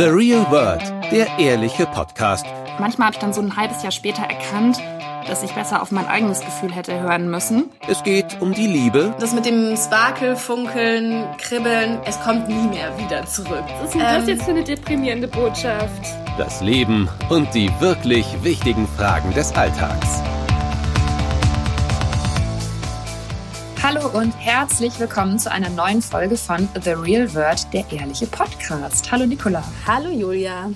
The Real World, der ehrliche Podcast. Manchmal habe ich dann so ein halbes Jahr später erkannt, dass ich besser auf mein eigenes Gefühl hätte hören müssen. Es geht um die Liebe. Das mit dem Sparkel, Funkeln, Kribbeln, es kommt nie mehr wieder zurück. Was ist denn das jetzt für eine deprimierende Botschaft? Das Leben und die wirklich wichtigen Fragen des Alltags. Hallo und herzlich willkommen zu einer neuen Folge von The Real World, der ehrliche Podcast. Hallo Nicola. Hallo Julia.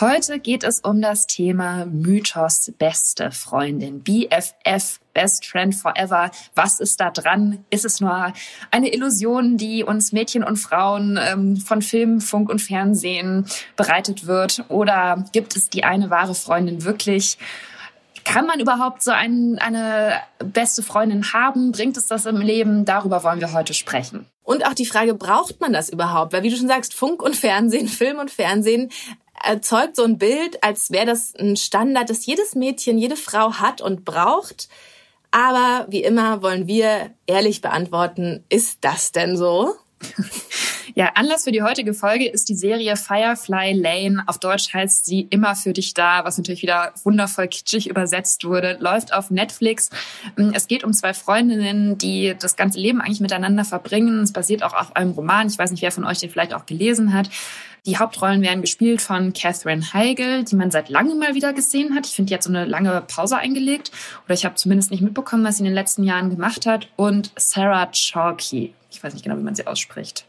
Heute geht es um das Thema Mythos beste Freundin, BFF, Best Friend Forever. Was ist da dran? Ist es nur eine Illusion, die uns Mädchen und Frauen ähm, von Film, Funk und Fernsehen bereitet wird? Oder gibt es die eine wahre Freundin wirklich? Kann man überhaupt so ein, eine beste Freundin haben? Bringt es das im Leben? Darüber wollen wir heute sprechen. Und auch die Frage, braucht man das überhaupt? Weil wie du schon sagst, Funk und Fernsehen, Film und Fernsehen erzeugt so ein Bild, als wäre das ein Standard, das jedes Mädchen, jede Frau hat und braucht. Aber wie immer wollen wir ehrlich beantworten, ist das denn so? Ja, Anlass für die heutige Folge ist die Serie Firefly Lane. Auf Deutsch heißt sie Immer für dich da, was natürlich wieder wundervoll kitschig übersetzt wurde. Läuft auf Netflix. Es geht um zwei Freundinnen, die das ganze Leben eigentlich miteinander verbringen. Es basiert auch auf einem Roman. Ich weiß nicht, wer von euch den vielleicht auch gelesen hat. Die Hauptrollen werden gespielt von Catherine Heigl, die man seit langem mal wieder gesehen hat. Ich finde, die hat so eine lange Pause eingelegt. Oder ich habe zumindest nicht mitbekommen, was sie in den letzten Jahren gemacht hat. Und Sarah Chalky. Ich weiß nicht genau, wie man sie ausspricht.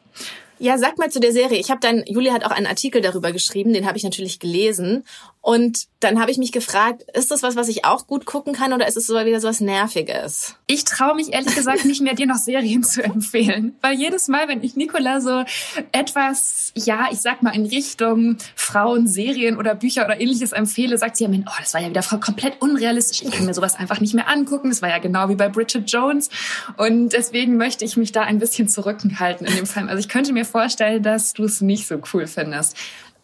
Ja, sag mal zu der Serie. Ich habe dann, Julia hat auch einen Artikel darüber geschrieben, den habe ich natürlich gelesen. Und dann habe ich mich gefragt, ist das was, was ich auch gut gucken kann oder ist es so wieder so was Nerviges? Ich traue mich ehrlich gesagt nicht mehr, dir noch Serien zu empfehlen. Weil jedes Mal, wenn ich Nicola so etwas, ja, ich sag mal in Richtung Frauen, Serien oder Bücher oder ähnliches empfehle, sagt sie ja, oh, das war ja wieder komplett unrealistisch. Ich kann mir sowas einfach nicht mehr angucken. Das war ja genau wie bei Bridget Jones. Und deswegen möchte ich mich da ein bisschen zurückhalten in dem Fall. Also ich könnte mir vorstellen, dass du es nicht so cool findest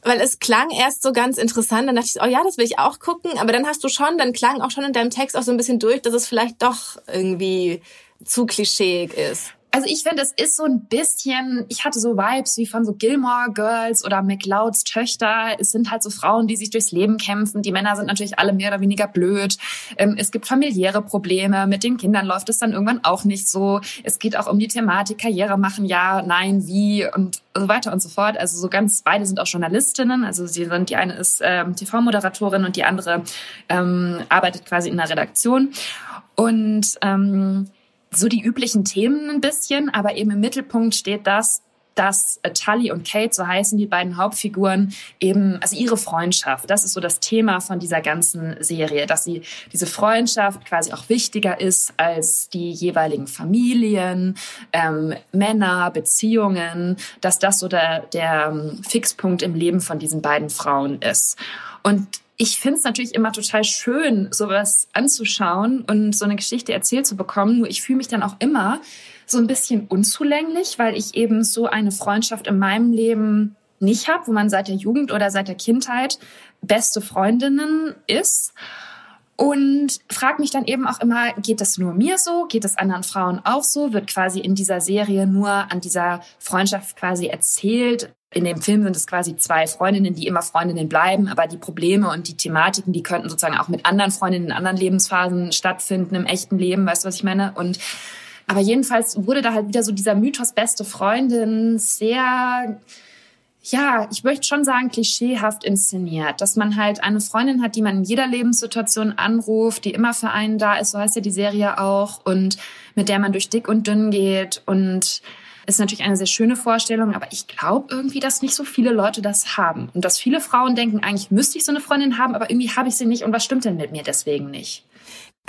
weil es klang erst so ganz interessant, dann dachte ich, oh ja, das will ich auch gucken, aber dann hast du schon, dann klang auch schon in deinem Text auch so ein bisschen durch, dass es vielleicht doch irgendwie zu klischeeig ist. Also ich finde, es ist so ein bisschen, ich hatte so Vibes wie von so Gilmore Girls oder McLeods Töchter. Es sind halt so Frauen, die sich durchs Leben kämpfen. Die Männer sind natürlich alle mehr oder weniger blöd. Ähm, es gibt familiäre Probleme. Mit den Kindern läuft es dann irgendwann auch nicht so. Es geht auch um die Thematik Karriere machen, ja, nein, wie und so weiter und so fort. Also so ganz, beide sind auch Journalistinnen. Also sie sind, die eine ist ähm, TV-Moderatorin und die andere ähm, arbeitet quasi in der Redaktion. Und ähm, so die üblichen Themen ein bisschen, aber eben im Mittelpunkt steht das, dass Tully und Kate, so heißen die beiden Hauptfiguren, eben, also ihre Freundschaft, das ist so das Thema von dieser ganzen Serie, dass sie diese Freundschaft quasi auch wichtiger ist als die jeweiligen Familien, ähm, Männer, Beziehungen, dass das so der, der ähm, Fixpunkt im Leben von diesen beiden Frauen ist. Und ich finde es natürlich immer total schön, sowas anzuschauen und so eine Geschichte erzählt zu bekommen. Nur ich fühle mich dann auch immer so ein bisschen unzulänglich, weil ich eben so eine Freundschaft in meinem Leben nicht habe, wo man seit der Jugend oder seit der Kindheit beste Freundinnen ist. Und frage mich dann eben auch immer, geht das nur mir so? Geht es anderen Frauen auch so? Wird quasi in dieser Serie nur an dieser Freundschaft quasi erzählt? In dem Film sind es quasi zwei Freundinnen, die immer Freundinnen bleiben, aber die Probleme und die Thematiken, die könnten sozusagen auch mit anderen Freundinnen in anderen Lebensphasen stattfinden, im echten Leben, weißt du, was ich meine? Und aber jedenfalls wurde da halt wieder so dieser Mythos beste Freundin sehr, ja, ich möchte schon sagen, klischeehaft inszeniert, dass man halt eine Freundin hat, die man in jeder Lebenssituation anruft, die immer für einen da ist, so heißt ja die Serie auch, und mit der man durch dick und dünn geht und ist natürlich eine sehr schöne Vorstellung, aber ich glaube irgendwie, dass nicht so viele Leute das haben. Und dass viele Frauen denken, eigentlich müsste ich so eine Freundin haben, aber irgendwie habe ich sie nicht und was stimmt denn mit mir deswegen nicht?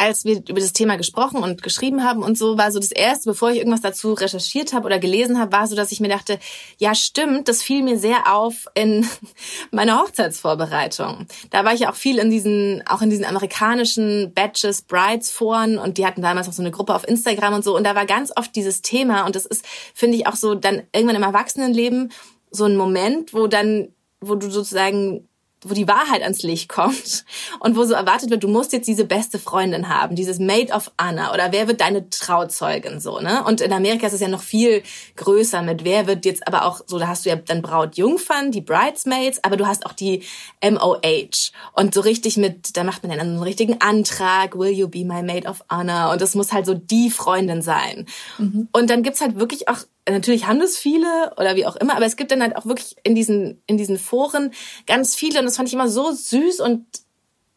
Als wir über das Thema gesprochen und geschrieben haben und so, war so das erste, bevor ich irgendwas dazu recherchiert habe oder gelesen habe, war so, dass ich mir dachte, ja stimmt, das fiel mir sehr auf in meiner Hochzeitsvorbereitung. Da war ich ja auch viel in diesen, auch in diesen amerikanischen Batches, Brides Foren und die hatten damals auch so eine Gruppe auf Instagram und so und da war ganz oft dieses Thema und das ist, finde ich auch so dann irgendwann im Erwachsenenleben so ein Moment, wo dann, wo du sozusagen wo die Wahrheit ans Licht kommt und wo so erwartet wird, du musst jetzt diese beste Freundin haben, dieses Maid of Honor oder wer wird deine Trauzeugin so, ne? Und in Amerika ist es ja noch viel größer mit wer wird jetzt aber auch so, da hast du ja dann Brautjungfern, die Bridesmaids, aber du hast auch die MOH und so richtig mit, da macht man dann einen richtigen Antrag, will you be my Maid of Honor und das muss halt so die Freundin sein. Mhm. Und dann gibt's halt wirklich auch natürlich haben das viele oder wie auch immer, aber es gibt dann halt auch wirklich in diesen, in diesen Foren ganz viele und das fand ich immer so süß und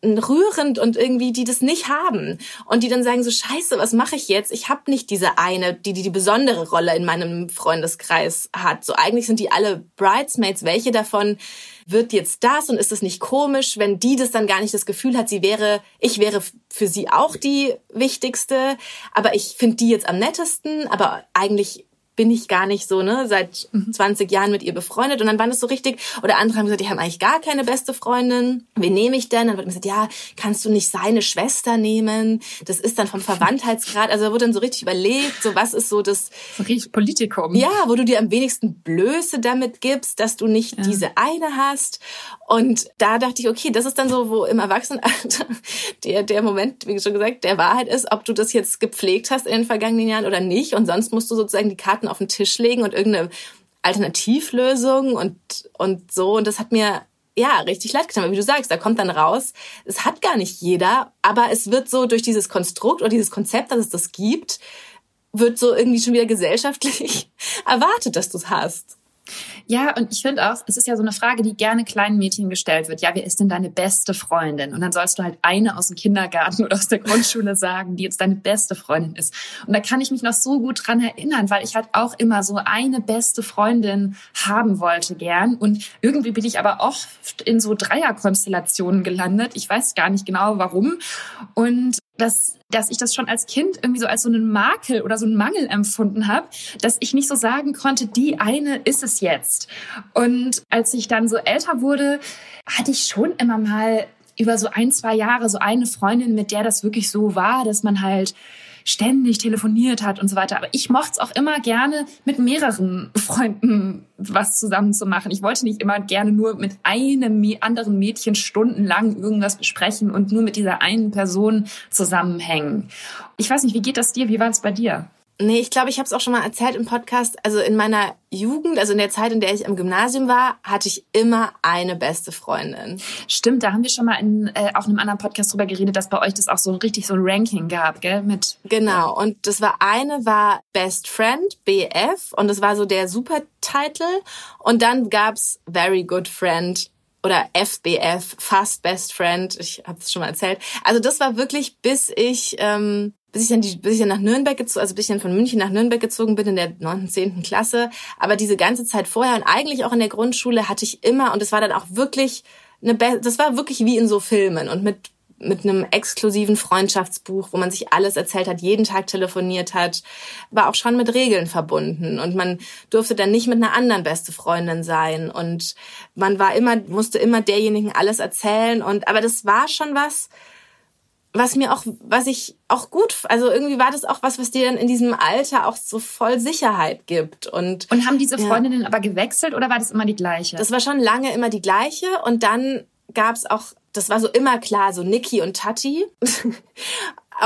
rührend und irgendwie die das nicht haben und die dann sagen so scheiße was mache ich jetzt? Ich habe nicht diese eine die, die die besondere Rolle in meinem Freundeskreis hat. So eigentlich sind die alle bridesmaids. Welche davon wird jetzt das und ist es nicht komisch wenn die das dann gar nicht das Gefühl hat sie wäre ich wäre für sie auch die wichtigste. Aber ich finde die jetzt am nettesten aber eigentlich bin ich gar nicht so, ne, seit 20 mhm. Jahren mit ihr befreundet. Und dann war das so richtig, oder andere haben gesagt, die haben eigentlich gar keine beste Freundin. Wen nehme ich denn? Dann wird mir gesagt, ja, kannst du nicht seine Schwester nehmen? Das ist dann vom Verwandtheitsgrad. Also da wurde dann so richtig überlegt, so was ist so das... Richtig Politikum. Ja, wo du dir am wenigsten Blöße damit gibst, dass du nicht ja. diese eine hast. Und da dachte ich, okay, das ist dann so, wo im Erwachsenenalter der, der Moment, wie schon gesagt, der Wahrheit ist, ob du das jetzt gepflegt hast in den vergangenen Jahren oder nicht. Und sonst musst du sozusagen die Karten Karten auf den Tisch legen und irgendeine Alternativlösung und, und so. Und das hat mir ja, richtig leid getan. Aber wie du sagst, da kommt dann raus, es hat gar nicht jeder, aber es wird so durch dieses Konstrukt oder dieses Konzept, dass es das gibt, wird so irgendwie schon wieder gesellschaftlich erwartet, dass du es hast. Ja, und ich finde auch, es ist ja so eine Frage, die gerne kleinen Mädchen gestellt wird. Ja, wer ist denn deine beste Freundin? Und dann sollst du halt eine aus dem Kindergarten oder aus der Grundschule sagen, die jetzt deine beste Freundin ist. Und da kann ich mich noch so gut dran erinnern, weil ich halt auch immer so eine beste Freundin haben wollte gern. Und irgendwie bin ich aber oft in so Dreierkonstellationen gelandet. Ich weiß gar nicht genau warum. Und dass, dass ich das schon als Kind irgendwie so als so einen Makel oder so einen Mangel empfunden habe, dass ich nicht so sagen konnte, die eine ist es jetzt. Und als ich dann so älter wurde, hatte ich schon immer mal über so ein, zwei Jahre so eine Freundin, mit der das wirklich so war, dass man halt ständig telefoniert hat und so weiter. Aber ich mochte es auch immer gerne, mit mehreren Freunden was zusammen zu machen. Ich wollte nicht immer gerne nur mit einem anderen Mädchen stundenlang irgendwas besprechen und nur mit dieser einen Person zusammenhängen. Ich weiß nicht, wie geht das dir? Wie war es bei dir? Nee, ich glaube, ich habe es auch schon mal erzählt im Podcast. Also in meiner Jugend, also in der Zeit, in der ich am Gymnasium war, hatte ich immer eine beste Freundin. Stimmt, da haben wir schon mal in, äh, auf einem anderen Podcast drüber geredet, dass bei euch das auch so richtig so ein Ranking gab, gell? Mit genau. Und das war eine war Best Friend BF und das war so der Supertitel. Und dann gab's Very Good Friend oder FBF, Fast Best Friend. Ich habe es schon mal erzählt. Also das war wirklich, bis ich ähm, bis ich dann, die, bis ich dann nach Nürnberg gezogen, also bis ich dann von München nach Nürnberg gezogen bin in der neunten, zehnten Klasse. Aber diese ganze Zeit vorher und eigentlich auch in der Grundschule hatte ich immer, und das war dann auch wirklich eine, das war wirklich wie in so Filmen und mit mit einem exklusiven Freundschaftsbuch, wo man sich alles erzählt hat, jeden Tag telefoniert hat, war auch schon mit Regeln verbunden. Und man durfte dann nicht mit einer anderen beste Freundin sein. Und man war immer musste immer derjenigen alles erzählen. Und aber das war schon was, was mir auch, was ich auch gut, also irgendwie war das auch was, was dir dann in diesem Alter auch so voll Sicherheit gibt. Und, und haben diese Freundinnen ja. aber gewechselt oder war das immer die gleiche? Das war schon lange immer die gleiche und dann gab's auch, das war so immer klar, so Niki und Tati.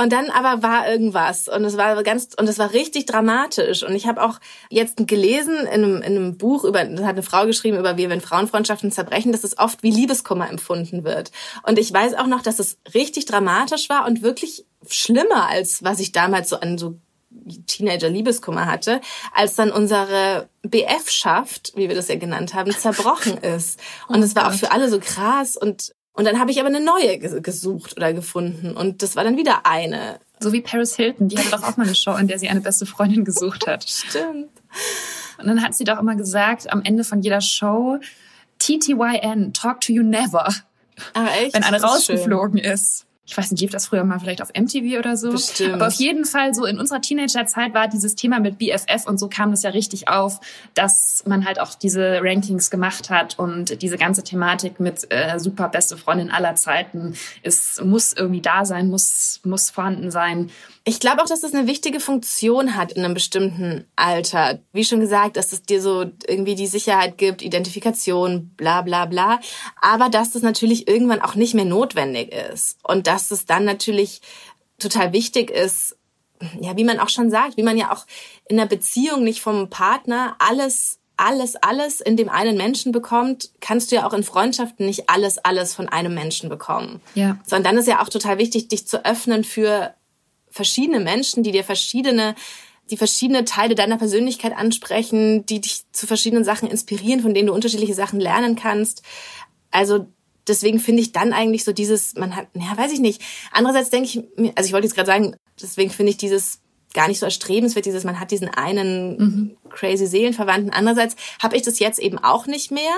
Und dann aber war irgendwas und es war ganz und es war richtig dramatisch und ich habe auch jetzt gelesen in einem, in einem Buch über das hat eine Frau geschrieben über wie wenn Frauenfreundschaften zerbrechen, dass es oft wie Liebeskummer empfunden wird. Und ich weiß auch noch, dass es richtig dramatisch war und wirklich schlimmer als was ich damals so an so Teenager-Liebeskummer hatte, als dann unsere BF-Schaft, wie wir das ja genannt haben, zerbrochen ist. Und es war auch für alle so krass und und dann habe ich aber eine neue gesucht oder gefunden. Und das war dann wieder eine. So wie Paris Hilton, die hatte doch auch mal eine Show, in der sie eine beste Freundin gesucht hat. Stimmt. Und dann hat sie doch immer gesagt, am Ende von jeder Show, TTYN, talk to you never. Aber echt? Wenn eine rausgeflogen ist. Ich weiß nicht, lief das früher mal vielleicht auf MTV oder so. Bestimmt. Aber auf jeden Fall so in unserer Teenagerzeit war dieses Thema mit BFF und so kam es ja richtig auf, dass man halt auch diese Rankings gemacht hat und diese ganze Thematik mit äh, super beste Freundin aller Zeiten ist muss irgendwie da sein, muss muss vorhanden sein. Ich glaube auch, dass das eine wichtige Funktion hat in einem bestimmten Alter. Wie schon gesagt, dass es dir so irgendwie die Sicherheit gibt, Identifikation, bla bla bla. Aber dass das natürlich irgendwann auch nicht mehr notwendig ist. Und dass es dann natürlich total wichtig ist, ja, wie man auch schon sagt, wie man ja auch in einer Beziehung nicht vom Partner alles alles, alles in dem einen Menschen bekommt, kannst du ja auch in Freundschaften nicht alles, alles von einem Menschen bekommen. Ja. Sondern dann ist ja auch total wichtig, dich zu öffnen für verschiedene Menschen, die dir verschiedene die verschiedene Teile deiner Persönlichkeit ansprechen, die dich zu verschiedenen Sachen inspirieren, von denen du unterschiedliche Sachen lernen kannst. Also deswegen finde ich dann eigentlich so dieses, man hat, ja, weiß ich nicht. Andererseits denke ich mir, also ich wollte jetzt gerade sagen, deswegen finde ich dieses gar nicht so erstrebenswert, dieses, man hat diesen einen mhm. crazy Seelenverwandten. Andererseits habe ich das jetzt eben auch nicht mehr.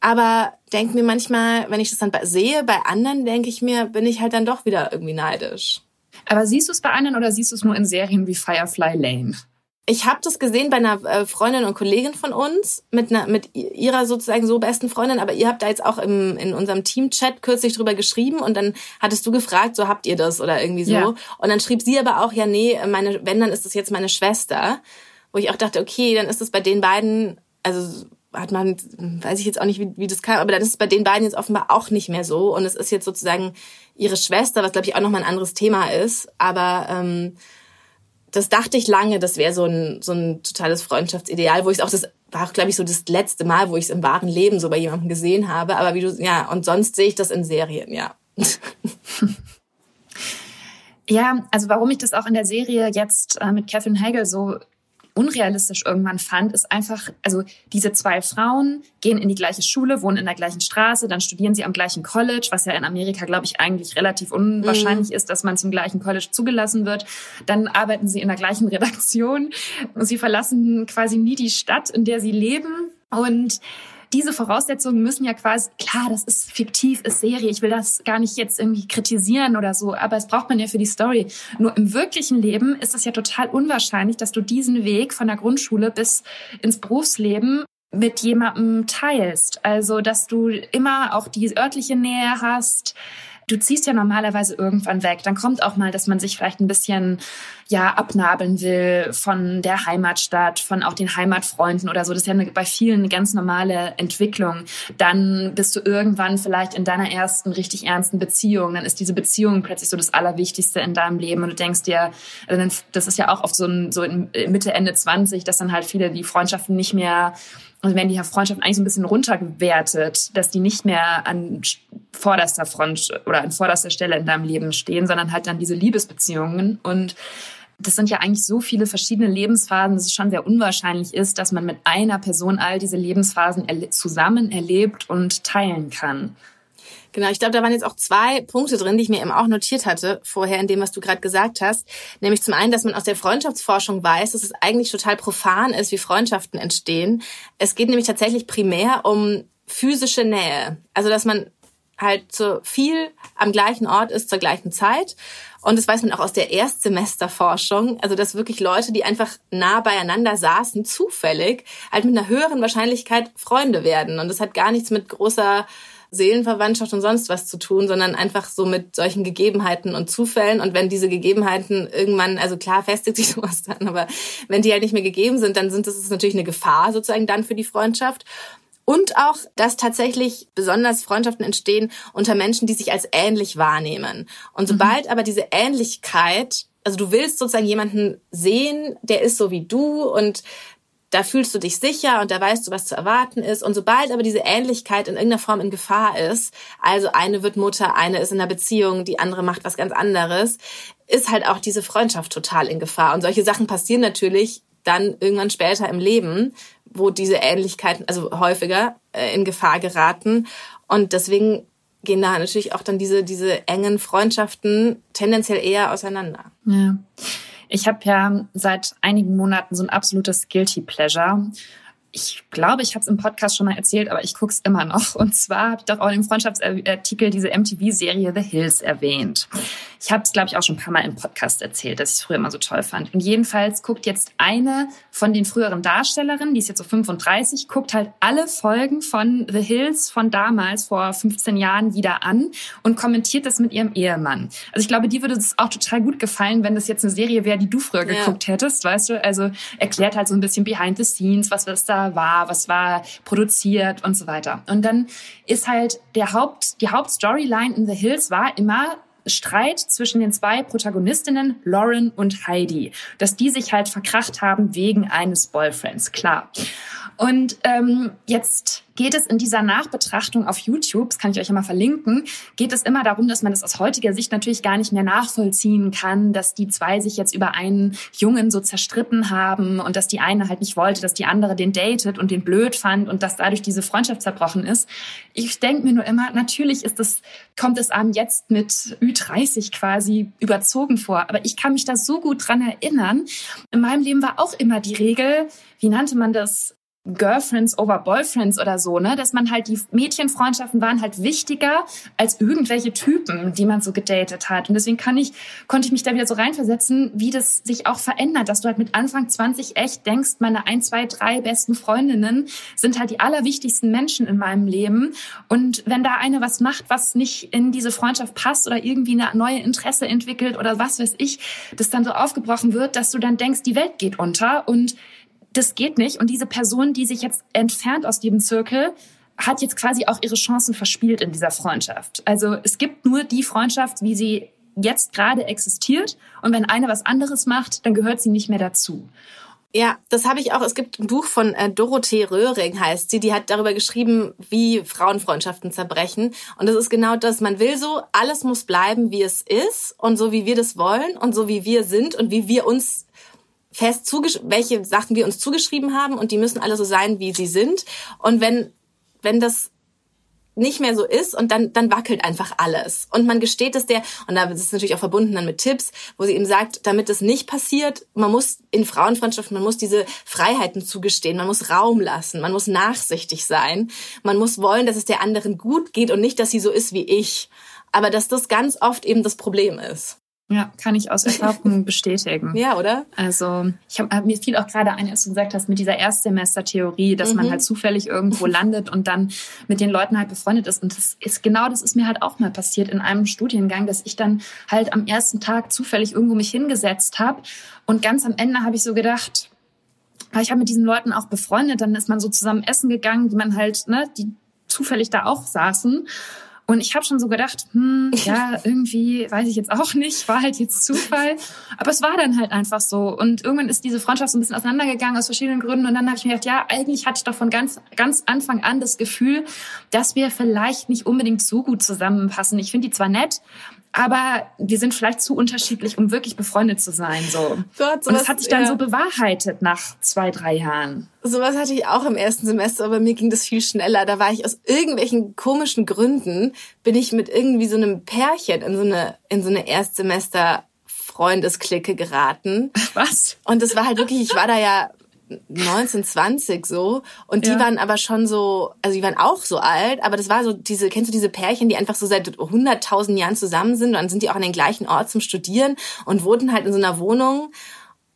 Aber denke mir manchmal, wenn ich das dann sehe, bei anderen denke ich mir, bin ich halt dann doch wieder irgendwie neidisch. Aber siehst du es bei anderen oder siehst du es nur in Serien wie Firefly Lane? Ich habe das gesehen bei einer äh, Freundin und Kollegin von uns, mit, einer, mit ihrer sozusagen so besten Freundin, aber ihr habt da jetzt auch im, in unserem Team-Chat kürzlich drüber geschrieben und dann hattest du gefragt, so habt ihr das oder irgendwie so. Ja. Und dann schrieb sie aber auch, ja, nee, meine, wenn, dann ist das jetzt meine Schwester. Wo ich auch dachte, okay, dann ist das bei den beiden, also hat man, weiß ich jetzt auch nicht, wie, wie das kam, aber dann ist es bei den beiden jetzt offenbar auch nicht mehr so. Und es ist jetzt sozusagen ihre Schwester, was glaube ich auch nochmal ein anderes Thema ist. Aber ähm, das dachte ich lange, das wäre so ein, so ein totales Freundschaftsideal, wo ich es auch, das war glaube ich, so das letzte Mal, wo ich es im wahren Leben so bei jemandem gesehen habe. Aber wie du, ja, und sonst sehe ich das in Serien, ja. Ja, also warum ich das auch in der Serie jetzt äh, mit Catherine Hagel so unrealistisch irgendwann fand, ist einfach, also diese zwei Frauen gehen in die gleiche Schule, wohnen in der gleichen Straße, dann studieren sie am gleichen College, was ja in Amerika, glaube ich, eigentlich relativ unwahrscheinlich mhm. ist, dass man zum gleichen College zugelassen wird. Dann arbeiten sie in der gleichen Redaktion. Sie verlassen quasi nie die Stadt, in der sie leben. Und diese Voraussetzungen müssen ja quasi, klar, das ist fiktiv, ist Serie, ich will das gar nicht jetzt irgendwie kritisieren oder so, aber es braucht man ja für die Story. Nur im wirklichen Leben ist es ja total unwahrscheinlich, dass du diesen Weg von der Grundschule bis ins Berufsleben mit jemandem teilst. Also, dass du immer auch die örtliche Nähe hast, du ziehst ja normalerweise irgendwann weg. Dann kommt auch mal, dass man sich vielleicht ein bisschen ja abnabeln will von der Heimatstadt, von auch den Heimatfreunden oder so. Das ist ja eine, bei vielen eine ganz normale Entwicklung. Dann bist du irgendwann vielleicht in deiner ersten richtig ernsten Beziehung. Dann ist diese Beziehung plötzlich so das Allerwichtigste in deinem Leben und du denkst dir, also das ist ja auch oft so, ein, so in Mitte, Ende 20, dass dann halt viele die Freundschaften nicht mehr also werden die Freundschaften eigentlich so ein bisschen runtergewertet, dass die nicht mehr an vorderster Front oder an vorderster Stelle in deinem Leben stehen, sondern halt dann diese Liebesbeziehungen. Und das sind ja eigentlich so viele verschiedene Lebensphasen, dass es schon sehr unwahrscheinlich ist, dass man mit einer Person all diese Lebensphasen zusammen erlebt und teilen kann. Genau, ich glaube, da waren jetzt auch zwei Punkte drin, die ich mir eben auch notiert hatte vorher in dem, was du gerade gesagt hast. Nämlich zum einen, dass man aus der Freundschaftsforschung weiß, dass es eigentlich total profan ist, wie Freundschaften entstehen. Es geht nämlich tatsächlich primär um physische Nähe. Also, dass man halt so viel am gleichen Ort ist zur gleichen Zeit. Und das weiß man auch aus der Erstsemesterforschung. Also, dass wirklich Leute, die einfach nah beieinander saßen, zufällig halt mit einer höheren Wahrscheinlichkeit Freunde werden. Und das hat gar nichts mit großer Seelenverwandtschaft und sonst was zu tun, sondern einfach so mit solchen Gegebenheiten und Zufällen. Und wenn diese Gegebenheiten irgendwann, also klar festigt sich sowas dann, aber wenn die halt nicht mehr gegeben sind, dann sind das natürlich eine Gefahr sozusagen dann für die Freundschaft. Und auch, dass tatsächlich besonders Freundschaften entstehen unter Menschen, die sich als ähnlich wahrnehmen. Und sobald mhm. aber diese Ähnlichkeit, also du willst sozusagen jemanden sehen, der ist so wie du und da fühlst du dich sicher und da weißt du, was zu erwarten ist. Und sobald aber diese Ähnlichkeit in irgendeiner Form in Gefahr ist, also eine wird Mutter, eine ist in einer Beziehung, die andere macht was ganz anderes, ist halt auch diese Freundschaft total in Gefahr. Und solche Sachen passieren natürlich dann irgendwann später im Leben, wo diese Ähnlichkeiten, also häufiger, äh, in Gefahr geraten. Und deswegen gehen da natürlich auch dann diese, diese engen Freundschaften tendenziell eher auseinander. Ja. Ich habe ja seit einigen Monaten so ein absolutes Guilty Pleasure. ich glaube, ich habe es im Podcast schon mal erzählt, aber ich gucke es immer noch. Und zwar habe ich doch auch dem Freundschaftsartikel diese MTV-Serie The Hills erwähnt. Ich habe es, glaube ich, auch schon ein paar Mal im Podcast erzählt, dass ich es früher immer so toll fand. Und jedenfalls guckt jetzt eine von den früheren Darstellerinnen, die ist jetzt so 35, guckt halt alle Folgen von The Hills von damals, vor 15 Jahren, wieder an und kommentiert das mit ihrem Ehemann. Also ich glaube, dir würde es auch total gut gefallen, wenn das jetzt eine Serie wäre, die du früher ja. geguckt hättest, weißt du? Also erklärt halt so ein bisschen behind the scenes, was das da war, was war produziert und so weiter. Und dann ist halt der Haupt, die Hauptstoryline in The Hills war immer, Streit zwischen den zwei Protagonistinnen, Lauren und Heidi, dass die sich halt verkracht haben wegen eines Boyfriends, klar. Und ähm, jetzt geht es in dieser Nachbetrachtung auf YouTube, das kann ich euch ja mal verlinken, geht es immer darum, dass man das aus heutiger Sicht natürlich gar nicht mehr nachvollziehen kann, dass die zwei sich jetzt über einen Jungen so zerstritten haben und dass die eine halt nicht wollte, dass die andere den datet und den blöd fand und dass dadurch diese Freundschaft zerbrochen ist. Ich denke mir nur immer, natürlich ist es, kommt es einem jetzt mit Ü30 quasi überzogen vor, aber ich kann mich da so gut dran erinnern. In meinem Leben war auch immer die Regel, wie nannte man das? Girlfriends over Boyfriends oder so, ne? Dass man halt die Mädchenfreundschaften waren halt wichtiger als irgendwelche Typen, die man so gedatet hat. Und deswegen kann ich, konnte ich mich da wieder so reinversetzen, wie das sich auch verändert, dass du halt mit Anfang 20 echt denkst, meine ein, zwei, drei besten Freundinnen sind halt die allerwichtigsten Menschen in meinem Leben. Und wenn da eine was macht, was nicht in diese Freundschaft passt oder irgendwie eine neue Interesse entwickelt oder was weiß ich, das dann so aufgebrochen wird, dass du dann denkst, die Welt geht unter und das geht nicht. Und diese Person, die sich jetzt entfernt aus diesem Zirkel, hat jetzt quasi auch ihre Chancen verspielt in dieser Freundschaft. Also es gibt nur die Freundschaft, wie sie jetzt gerade existiert. Und wenn eine was anderes macht, dann gehört sie nicht mehr dazu. Ja, das habe ich auch. Es gibt ein Buch von äh, Dorothee Röhring, heißt sie, die hat darüber geschrieben, wie Frauenfreundschaften zerbrechen. Und das ist genau das. Man will so, alles muss bleiben, wie es ist und so, wie wir das wollen und so, wie wir sind und wie wir uns fest welche Sachen wir uns zugeschrieben haben und die müssen alle so sein, wie sie sind. Und wenn, wenn das nicht mehr so ist und dann, dann wackelt einfach alles. Und man gesteht es der, und da ist es natürlich auch verbunden dann mit Tipps, wo sie eben sagt, damit es nicht passiert, man muss in Frauenfreundschaften, man muss diese Freiheiten zugestehen, man muss Raum lassen, man muss nachsichtig sein, man muss wollen, dass es der anderen gut geht und nicht, dass sie so ist wie ich. Aber dass das ganz oft eben das Problem ist. Ja, kann ich aus Erfahrung bestätigen. Ja, oder? Also ich hab, mir fiel auch gerade ein, als du gesagt hast, mit dieser Erstsemester-Theorie, dass mhm. man halt zufällig irgendwo landet und dann mit den Leuten halt befreundet ist. Und das ist genau, das ist mir halt auch mal passiert in einem Studiengang, dass ich dann halt am ersten Tag zufällig irgendwo mich hingesetzt habe und ganz am Ende habe ich so gedacht, ich habe mit diesen Leuten auch befreundet, dann ist man so zusammen essen gegangen, die man halt, ne, die zufällig da auch saßen. Und ich habe schon so gedacht, hm, ja, irgendwie weiß ich jetzt auch nicht, war halt jetzt Zufall. Aber es war dann halt einfach so. Und irgendwann ist diese Freundschaft so ein bisschen auseinandergegangen aus verschiedenen Gründen. Und dann habe ich mir gedacht, ja, eigentlich hatte ich doch von ganz, ganz Anfang an das Gefühl, dass wir vielleicht nicht unbedingt so gut zusammenpassen. Ich finde die zwar nett, aber wir sind vielleicht zu unterschiedlich, um wirklich befreundet zu sein. So. Gott, sowas, und das hat sich dann ja. so bewahrheitet nach zwei, drei Jahren. Sowas hatte ich auch im ersten Semester, aber mir ging das viel schneller. Da war ich aus irgendwelchen komischen Gründen, bin ich mit irgendwie so einem Pärchen in so eine, in so eine Erstsemester Freundesklicke geraten. Was? Und das war halt wirklich, ich war da ja 19, 20 so. Und die ja. waren aber schon so, also die waren auch so alt, aber das war so diese, kennst du diese Pärchen, die einfach so seit 100.000 Jahren zusammen sind und dann sind die auch an den gleichen Ort zum Studieren und wohnten halt in so einer Wohnung.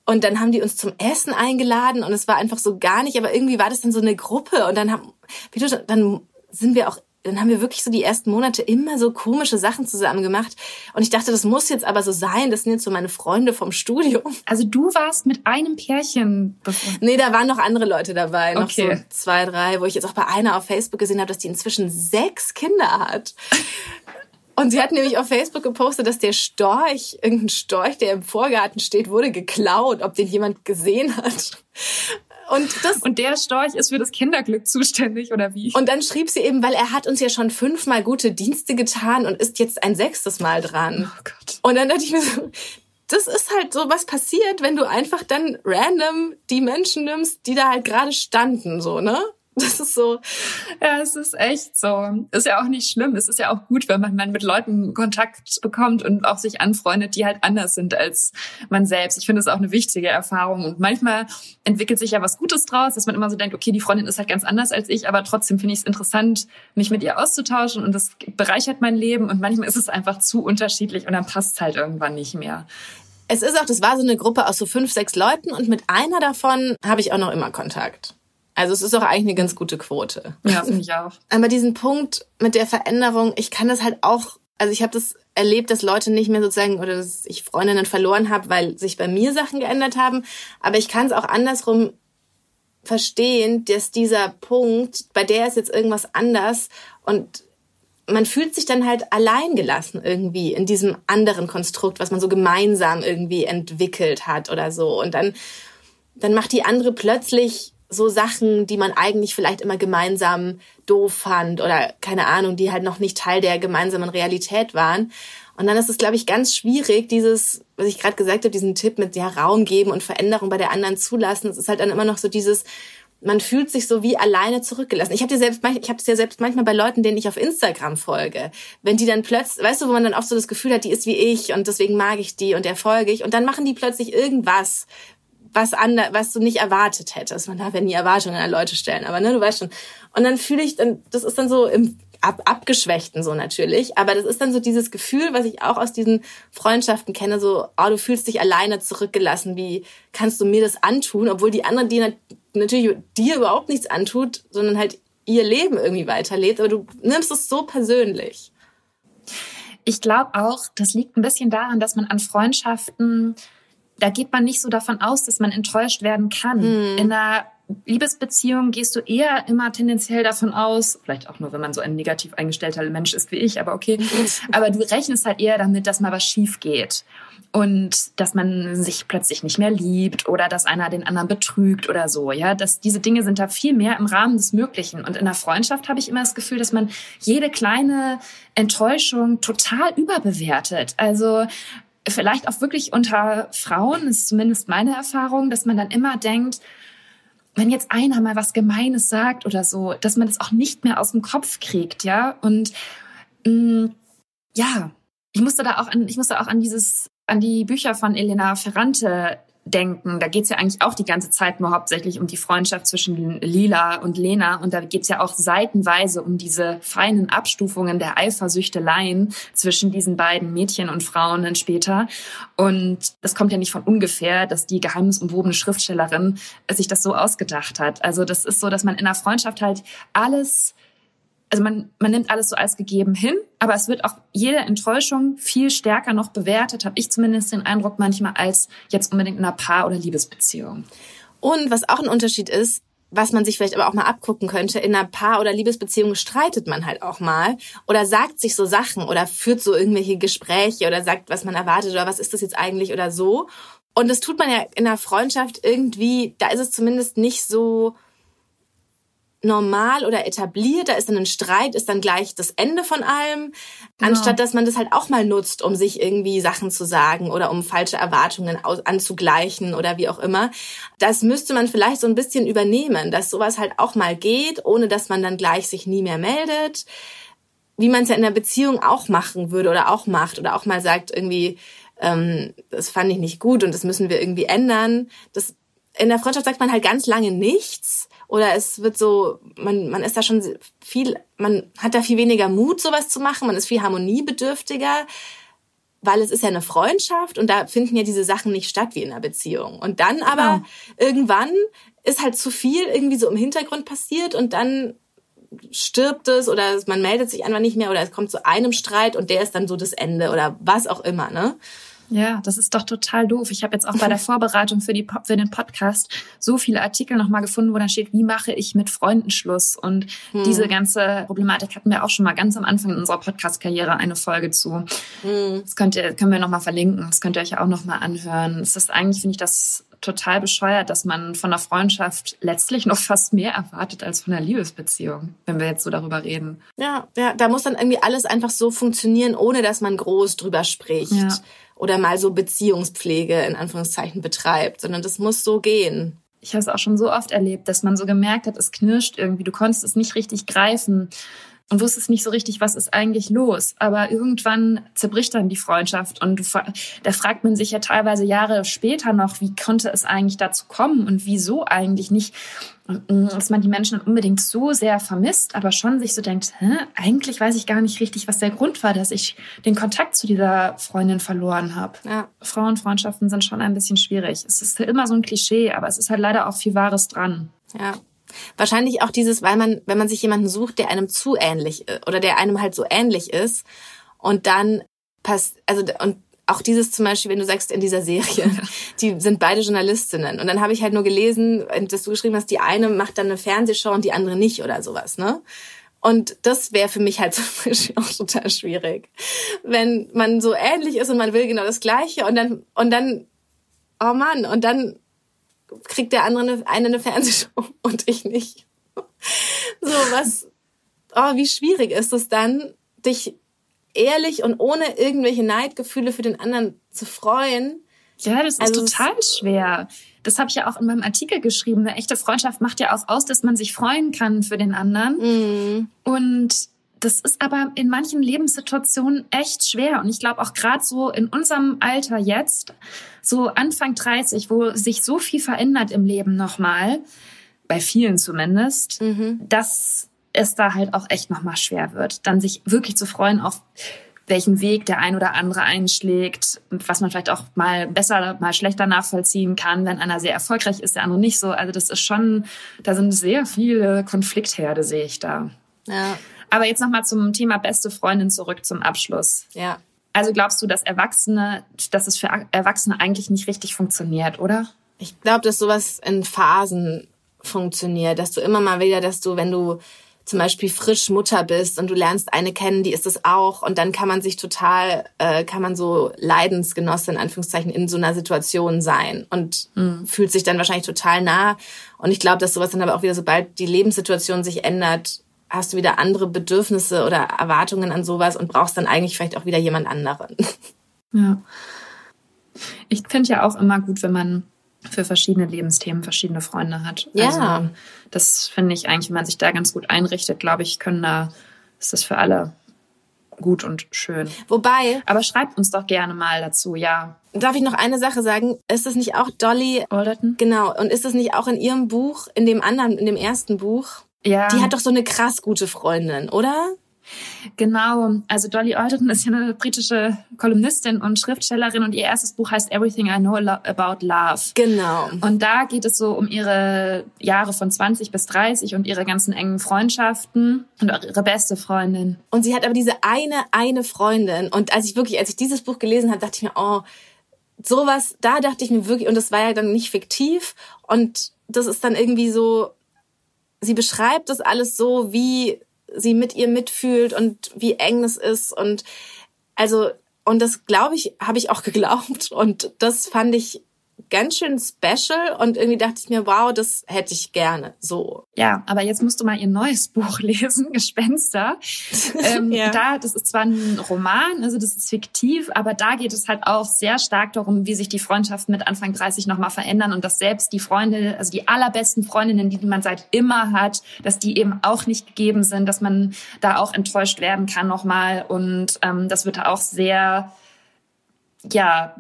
Und dann haben die uns zum Essen eingeladen und es war einfach so gar nicht, aber irgendwie war das dann so eine Gruppe und dann haben, wie du, dann sind wir auch dann haben wir wirklich so die ersten Monate immer so komische Sachen zusammen gemacht. Und ich dachte, das muss jetzt aber so sein. Das sind jetzt so meine Freunde vom Studium. Also du warst mit einem Pärchen befreundet? Nee, da waren noch andere Leute dabei. Noch okay. so zwei, drei, wo ich jetzt auch bei einer auf Facebook gesehen habe, dass die inzwischen sechs Kinder hat. Und sie hat nämlich auf Facebook gepostet, dass der Storch, irgendein Storch, der im Vorgarten steht, wurde geklaut, ob den jemand gesehen hat. Und, das, und der Storch ist für das Kinderglück zuständig, oder wie? Und dann schrieb sie eben, weil er hat uns ja schon fünfmal gute Dienste getan und ist jetzt ein sechstes Mal dran. Oh Gott. Und dann dachte ich mir so, das ist halt so, was passiert, wenn du einfach dann random die Menschen nimmst, die da halt gerade standen, so, ne? Das ist so. Ja, es ist echt so. Ist ja auch nicht schlimm. Es ist ja auch gut, wenn man, man mit Leuten Kontakt bekommt und auch sich anfreundet, die halt anders sind als man selbst. Ich finde es auch eine wichtige Erfahrung. Und manchmal entwickelt sich ja was Gutes draus, dass man immer so denkt, okay, die Freundin ist halt ganz anders als ich, aber trotzdem finde ich es interessant, mich mit ihr auszutauschen und das bereichert mein Leben. Und manchmal ist es einfach zu unterschiedlich und dann passt es halt irgendwann nicht mehr. Es ist auch, das war so eine Gruppe aus so fünf, sechs Leuten und mit einer davon habe ich auch noch immer Kontakt. Also es ist auch eigentlich eine ganz gute Quote. Ja, finde ich auch. Aber diesen Punkt mit der Veränderung, ich kann das halt auch, also ich habe das erlebt, dass Leute nicht mehr sozusagen oder dass ich Freundinnen verloren habe, weil sich bei mir Sachen geändert haben. Aber ich kann es auch andersrum verstehen, dass dieser Punkt, bei der ist jetzt irgendwas anders und man fühlt sich dann halt alleingelassen irgendwie in diesem anderen Konstrukt, was man so gemeinsam irgendwie entwickelt hat oder so. Und dann, dann macht die andere plötzlich so Sachen, die man eigentlich vielleicht immer gemeinsam doof fand oder keine Ahnung, die halt noch nicht Teil der gemeinsamen Realität waren. Und dann ist es, glaube ich, ganz schwierig, dieses, was ich gerade gesagt habe, diesen Tipp mit ja Raum geben und Veränderung bei der anderen zulassen. Es ist halt dann immer noch so dieses, man fühlt sich so wie alleine zurückgelassen. Ich habe dir selbst, ich habe es ja selbst manchmal bei Leuten, denen ich auf Instagram folge, wenn die dann plötzlich, weißt du, wo man dann auch so das Gefühl hat, die ist wie ich und deswegen mag ich die und der folge ich und dann machen die plötzlich irgendwas, was ander, was du nicht erwartet hättest. Man darf ja nie Erwartungen an Leute stellen, aber ne, du weißt schon. Und dann fühle ich dann, das ist dann so im ab, abgeschwächten so natürlich, aber das ist dann so dieses Gefühl, was ich auch aus diesen Freundschaften kenne, so, oh, du fühlst dich alleine zurückgelassen, wie kannst du mir das antun, obwohl die andere dir natürlich dir überhaupt nichts antut, sondern halt ihr Leben irgendwie weiterlebt, aber du nimmst es so persönlich. Ich glaube auch, das liegt ein bisschen daran, dass man an Freundschaften da geht man nicht so davon aus, dass man enttäuscht werden kann. Mhm. In einer Liebesbeziehung gehst du eher immer tendenziell davon aus, vielleicht auch nur, wenn man so ein negativ eingestellter Mensch ist wie ich, aber okay, aber du rechnest halt eher damit, dass mal was schief geht und dass man sich plötzlich nicht mehr liebt oder dass einer den anderen betrügt oder so, ja, dass diese Dinge sind da viel mehr im Rahmen des Möglichen und in der Freundschaft habe ich immer das Gefühl, dass man jede kleine Enttäuschung total überbewertet. Also vielleicht auch wirklich unter Frauen, ist zumindest meine Erfahrung, dass man dann immer denkt, wenn jetzt einer mal was Gemeines sagt oder so, dass man das auch nicht mehr aus dem Kopf kriegt, ja. Und mh, mm, ja, ich musste da auch an, ich musste auch an dieses, an die Bücher von Elena Ferrante denken. Da geht's ja eigentlich auch die ganze Zeit nur hauptsächlich um die Freundschaft zwischen Lila und Lena. Und da geht's ja auch seitenweise um diese feinen Abstufungen der Eifersüchteleien zwischen diesen beiden Mädchen und Frauen dann später. Und das kommt ja nicht von ungefähr, dass die geheimnisumwobene Schriftstellerin sich das so ausgedacht hat. Also das ist so, dass man in der Freundschaft halt alles also man, man nimmt alles so als gegeben hin, aber es wird auch jede Enttäuschung viel stärker noch bewertet, habe ich zumindest den Eindruck manchmal, als jetzt unbedingt in einer Paar- oder Liebesbeziehung. Und was auch ein Unterschied ist, was man sich vielleicht aber auch mal abgucken könnte, in einer Paar- oder Liebesbeziehung streitet man halt auch mal oder sagt sich so Sachen oder führt so irgendwelche Gespräche oder sagt, was man erwartet oder was ist das jetzt eigentlich oder so. Und das tut man ja in einer Freundschaft irgendwie, da ist es zumindest nicht so normal oder etabliert, da ist dann ein Streit, ist dann gleich das Ende von allem, genau. anstatt dass man das halt auch mal nutzt, um sich irgendwie Sachen zu sagen oder um falsche Erwartungen anzugleichen oder wie auch immer. Das müsste man vielleicht so ein bisschen übernehmen, dass sowas halt auch mal geht, ohne dass man dann gleich sich nie mehr meldet. Wie man es ja in der Beziehung auch machen würde oder auch macht oder auch mal sagt irgendwie, ähm, das fand ich nicht gut und das müssen wir irgendwie ändern. Das in der Freundschaft sagt man halt ganz lange nichts oder es wird so, man, man ist da schon viel, man hat da viel weniger Mut, sowas zu machen, man ist viel harmoniebedürftiger, weil es ist ja eine Freundschaft und da finden ja diese Sachen nicht statt wie in einer Beziehung. Und dann aber ja. irgendwann ist halt zu viel irgendwie so im Hintergrund passiert und dann stirbt es oder man meldet sich einfach nicht mehr oder es kommt zu einem Streit und der ist dann so das Ende oder was auch immer, ne? Ja, das ist doch total doof. Ich habe jetzt auch bei der Vorbereitung für, die, für den Podcast so viele Artikel nochmal gefunden, wo dann steht, wie mache ich mit Freunden Schluss? Und hm. diese ganze Problematik hatten wir auch schon mal ganz am Anfang in unserer Podcast-Karriere eine Folge zu. Hm. Das könnt ihr, können wir nochmal verlinken. Das könnt ihr euch ja auch nochmal anhören. Es ist eigentlich, finde ich, das total bescheuert, dass man von einer Freundschaft letztlich noch fast mehr erwartet als von einer Liebesbeziehung, wenn wir jetzt so darüber reden. Ja, ja, da muss dann irgendwie alles einfach so funktionieren, ohne dass man groß drüber spricht. Ja oder mal so Beziehungspflege in Anführungszeichen betreibt, sondern das muss so gehen. Ich habe es auch schon so oft erlebt, dass man so gemerkt hat, es knirscht irgendwie. Du konntest es nicht richtig greifen und wusstest nicht so richtig, was ist eigentlich los. Aber irgendwann zerbricht dann die Freundschaft und da fragt man sich ja teilweise Jahre später noch, wie konnte es eigentlich dazu kommen und wieso eigentlich nicht, dass man die Menschen unbedingt so sehr vermisst, aber schon sich so denkt, Hä, eigentlich weiß ich gar nicht richtig, was der Grund war, dass ich den Kontakt zu dieser Freundin verloren habe. Ja. Frauenfreundschaften sind schon ein bisschen schwierig. Es ist immer so ein Klischee, aber es ist halt leider auch viel Wahres dran. Ja, Wahrscheinlich auch dieses, weil man, wenn man sich jemanden sucht, der einem zu ähnlich äh, oder der einem halt so ähnlich ist und dann passt, also und auch dieses zum Beispiel, wenn du sagst in dieser Serie, die sind beide Journalistinnen. Und dann habe ich halt nur gelesen, dass du geschrieben hast, die eine macht dann eine Fernsehshow und die andere nicht oder sowas, ne? Und das wäre für mich halt zum Beispiel auch total schwierig, wenn man so ähnlich ist und man will genau das Gleiche und dann und dann oh Mann und dann kriegt der andere eine, eine, eine Fernsehshow und ich nicht. So, was, oh, wie schwierig ist es dann, dich ehrlich und ohne irgendwelche Neidgefühle für den anderen zu freuen. Ja, das ist also total schwer. Das habe ich ja auch in meinem Artikel geschrieben. Eine echte Freundschaft macht ja auch aus, dass man sich freuen kann für den anderen. Mm. Und das ist aber in manchen Lebenssituationen echt schwer. Und ich glaube auch gerade so in unserem Alter jetzt, so Anfang 30, wo sich so viel verändert im Leben nochmal, bei vielen zumindest, mhm. dass es da halt auch echt nochmal schwer wird, dann sich wirklich zu freuen auf welchen Weg der ein oder andere einschlägt, was man vielleicht auch mal besser, mal schlechter nachvollziehen kann, wenn einer sehr erfolgreich ist, der andere nicht so. Also das ist schon, da sind sehr viele Konfliktherde, sehe ich da. Ja. Aber jetzt nochmal zum Thema beste Freundin zurück zum Abschluss. Ja. Also glaubst du, dass Erwachsene, dass es für Erwachsene eigentlich nicht richtig funktioniert, oder? Ich glaube, dass sowas in Phasen funktioniert, dass du immer mal wieder, dass du, wenn du zum Beispiel frisch Mutter bist und du lernst eine kennen, die ist es auch und dann kann man sich total, äh, kann man so Leidensgenosse in Anführungszeichen in so einer Situation sein und mhm. fühlt sich dann wahrscheinlich total nah. Und ich glaube, dass sowas dann aber auch wieder, sobald die Lebenssituation sich ändert, hast du wieder andere Bedürfnisse oder Erwartungen an sowas und brauchst dann eigentlich vielleicht auch wieder jemand anderen. Ja. Ich finde ja auch immer gut, wenn man für verschiedene Lebensthemen verschiedene Freunde hat. Ja. Also, das finde ich eigentlich, wenn man sich da ganz gut einrichtet, glaube ich, können da, ist das für alle gut und schön. Wobei. Aber schreibt uns doch gerne mal dazu, ja. Darf ich noch eine Sache sagen? Ist das nicht auch Dolly Alderton? Genau. Und ist das nicht auch in ihrem Buch, in dem anderen, in dem ersten Buch? Ja. Die hat doch so eine krass gute Freundin, oder? Genau, also Dolly Alderton ist ja eine britische Kolumnistin und Schriftstellerin und ihr erstes Buch heißt Everything I Know About Love. Genau. Und da geht es so um ihre Jahre von 20 bis 30 und ihre ganzen engen Freundschaften und auch ihre beste Freundin. Und sie hat aber diese eine, eine Freundin und als ich wirklich, als ich dieses Buch gelesen habe, dachte ich mir, oh, sowas, da dachte ich mir wirklich, und das war ja dann nicht fiktiv und das ist dann irgendwie so, sie beschreibt das alles so, wie sie mit ihr mitfühlt und wie eng es ist und also und das glaube ich, habe ich auch geglaubt und das fand ich ganz schön special und irgendwie dachte ich mir, wow, das hätte ich gerne so. Ja, aber jetzt musst du mal ihr neues Buch lesen, Gespenster. ähm, ja. Da, das ist zwar ein Roman, also das ist fiktiv, aber da geht es halt auch sehr stark darum, wie sich die Freundschaften mit Anfang 30 nochmal verändern und dass selbst die Freunde, also die allerbesten Freundinnen, die man seit immer hat, dass die eben auch nicht gegeben sind, dass man da auch enttäuscht werden kann nochmal und ähm, das wird da auch sehr ja,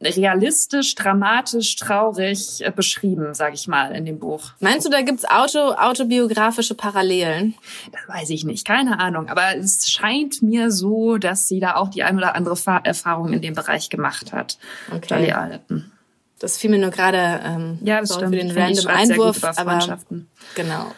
realistisch, dramatisch, traurig äh, beschrieben, sage ich mal, in dem Buch. Meinst du, da gibt's Auto, autobiografische Parallelen? Das weiß ich nicht, keine Ahnung. Aber es scheint mir so, dass sie da auch die ein oder andere Erfahrung in dem Bereich gemacht hat. Okay. Dolly Alden. Das fiel mir nur gerade ähm, ja, das stimmt. für den random Einwurf. Aber, genau.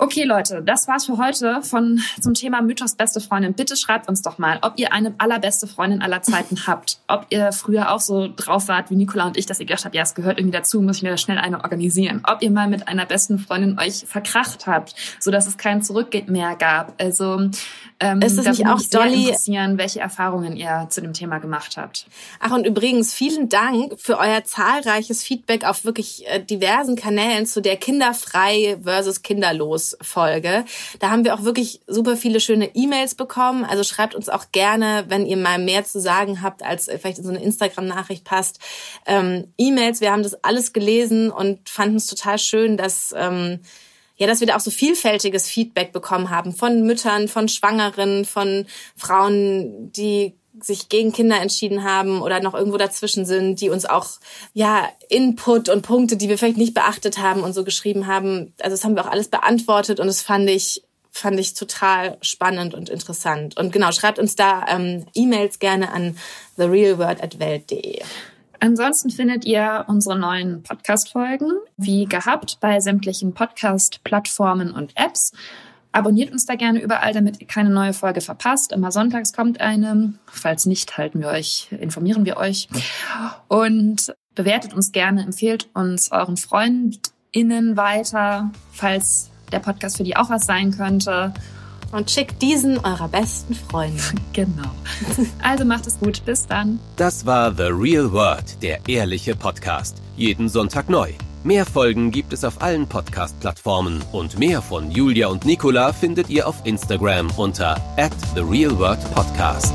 Okay, Leute, das war's für heute von zum Thema Mythos beste Freundin. Bitte schreibt uns doch mal, ob ihr eine allerbeste Freundin aller Zeiten habt. Ob ihr früher auch so drauf wart wie Nicola und ich, dass ihr gedacht habt, ja, es gehört irgendwie dazu, muss ich mir da schnell eine organisieren. Ob ihr mal mit einer besten Freundin euch verkracht habt, so dass es kein Zurück mehr gab. Also ähm, ist es nicht auch Dolly interessieren, welche Erfahrungen ihr zu dem Thema gemacht habt. Ach und übrigens vielen Dank für euer zahlreiches Feedback auf wirklich äh, diversen Kanälen zu der kinderfrei versus kinderlos Abschlussfolge. Da haben wir auch wirklich super viele schöne E-Mails bekommen. Also schreibt uns auch gerne, wenn ihr mal mehr zu sagen habt, als vielleicht in so eine Instagram-Nachricht passt. Ähm, E-Mails, wir haben das alles gelesen und fanden es total schön, dass ähm, ja, dass wir da auch so vielfältiges Feedback bekommen haben von Müttern, von Schwangeren, von Frauen, die sich gegen Kinder entschieden haben oder noch irgendwo dazwischen sind, die uns auch ja Input und Punkte, die wir vielleicht nicht beachtet haben und so geschrieben haben. Also das haben wir auch alles beantwortet und das fand ich fand ich total spannend und interessant. Und genau, schreibt uns da ähm, E-Mails gerne an therealword@welt.de. Ansonsten findet ihr unsere neuen Podcast-Folgen wie gehabt bei sämtlichen Podcast-Plattformen und Apps. Abonniert uns da gerne überall, damit ihr keine neue Folge verpasst. Immer sonntags kommt eine. Falls nicht, halten wir euch, informieren wir euch. Und bewertet uns gerne, empfehlt uns euren FreundInnen weiter, falls der Podcast für die auch was sein könnte und schickt diesen eurer besten Freunde. Genau. Also macht es gut. Bis dann. Das war The Real World, der ehrliche Podcast. Jeden Sonntag neu. Mehr Folgen gibt es auf allen Podcast-Plattformen und mehr von Julia und Nicola findet ihr auf Instagram unter at The Real World Podcast.